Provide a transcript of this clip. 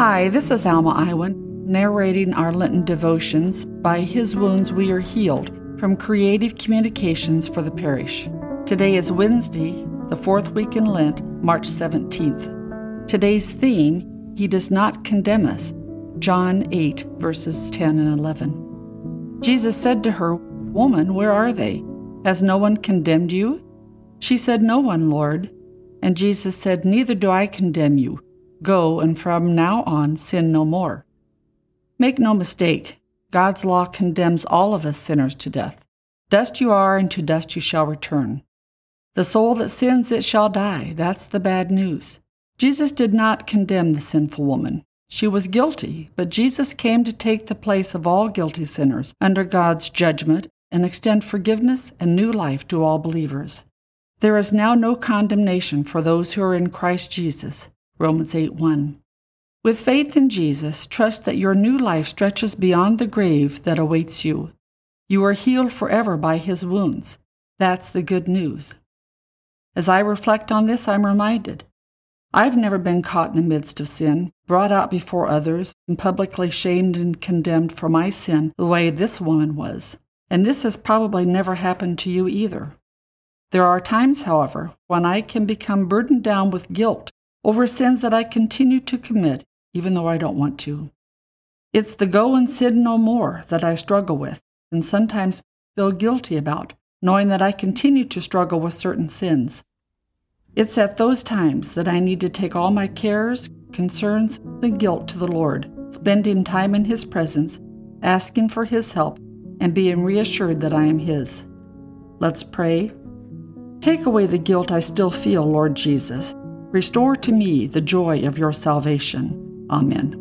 Hi, this is Alma Iwen, narrating our Lenten devotions, By His Wounds We Are Healed, from Creative Communications for the Parish. Today is Wednesday, the fourth week in Lent, March 17th. Today's theme, He Does Not Condemn Us, John 8, verses 10 and 11. Jesus said to her, Woman, where are they? Has no one condemned you? She said, No one, Lord. And Jesus said, Neither do I condemn you. Go, and from now on sin no more. Make no mistake, God's law condemns all of us sinners to death. Dust you are, and to dust you shall return. The soul that sins, it shall die. That's the bad news. Jesus did not condemn the sinful woman. She was guilty, but Jesus came to take the place of all guilty sinners under God's judgment and extend forgiveness and new life to all believers. There is now no condemnation for those who are in Christ Jesus. Romans 8 1. With faith in Jesus, trust that your new life stretches beyond the grave that awaits you. You are healed forever by his wounds. That's the good news. As I reflect on this, I'm reminded I've never been caught in the midst of sin, brought out before others, and publicly shamed and condemned for my sin the way this woman was. And this has probably never happened to you either. There are times, however, when I can become burdened down with guilt over sins that I continue to commit, even though I don't want to. It's the go and sin no more that I struggle with, and sometimes feel guilty about, knowing that I continue to struggle with certain sins. It's at those times that I need to take all my cares, concerns, and guilt to the Lord, spending time in His presence, asking for His help, and being reassured that I am His. Let's pray. Take away the guilt I still feel, Lord Jesus Restore to me the joy of your salvation. Amen.